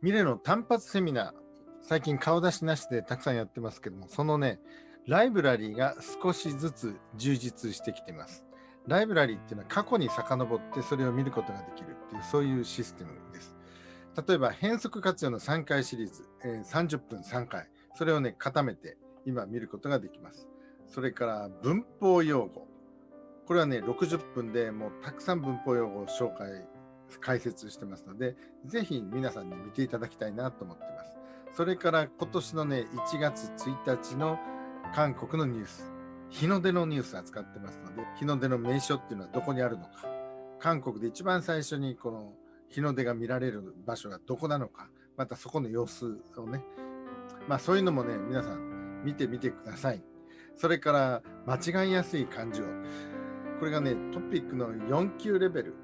ミレの単発セミナー、最近顔出しなしでたくさんやってますけども、そのね、ライブラリーが少しずつ充実してきてます。ライブラリーっていうのは過去に遡ってそれを見ることができるっていう、そういうシステムです。例えば変則活用の3回シリーズ、えー、30分3回、それをね、固めて今見ることができます。それから文法用語。これはね、60分でもうたくさん文法用語を紹介解説してますので、ぜひ皆さんに見ていただきたいなと思ってます。それから今年のね、1月1日の韓国のニュース、日の出のニュース扱ってますので、日の出の名所っていうのはどこにあるのか、韓国で一番最初にこの日の出が見られる場所がどこなのか、またそこの様子をね、まあそういうのもね、皆さん見てみてください。それから間違いやすい漢字を。これがね、トピックの4級レベル。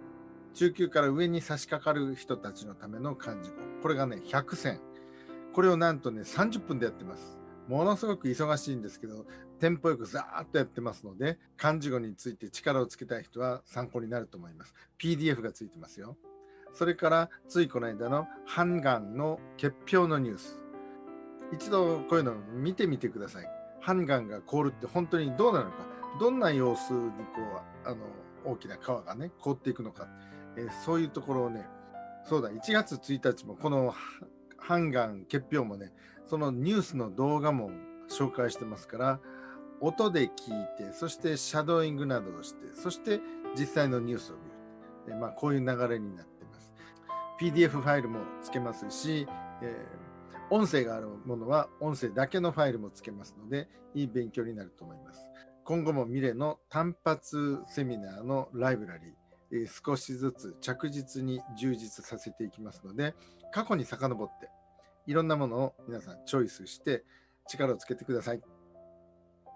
中級から上に差し掛かる人たちのための漢字語。これがね、100選。これをなんとね、30分でやってます。ものすごく忙しいんですけど、テンポよくザーッとやってますので、漢字語について力をつけたい人は参考になると思います。PDF がついてますよ。それから、ついこの間のハンガンの結氷のニュース。一度こういうのを見てみてください。ハンガンが凍るって本当にどうなのか。どんな様子にこう、あの、大きな川がね、凍っていくのか。え、そういうところをね、そうだ、1月1日もこのハンガン結氷もね、そのニュースの動画も紹介してますから、音で聞いて、そしてシャドーイングなどをして、そして実際のニュースを見る。えまあ、こういう流れになってます。PDF ファイルもつけますし、えー、音声があるものは音声だけのファイルもつけますので、いい勉強になると思います。今後もミレの単発セミナーのライブラリー、え少しずつ着実に充実させていきますので、過去に遡っていろんなものを皆さんチョイスして力をつけてください。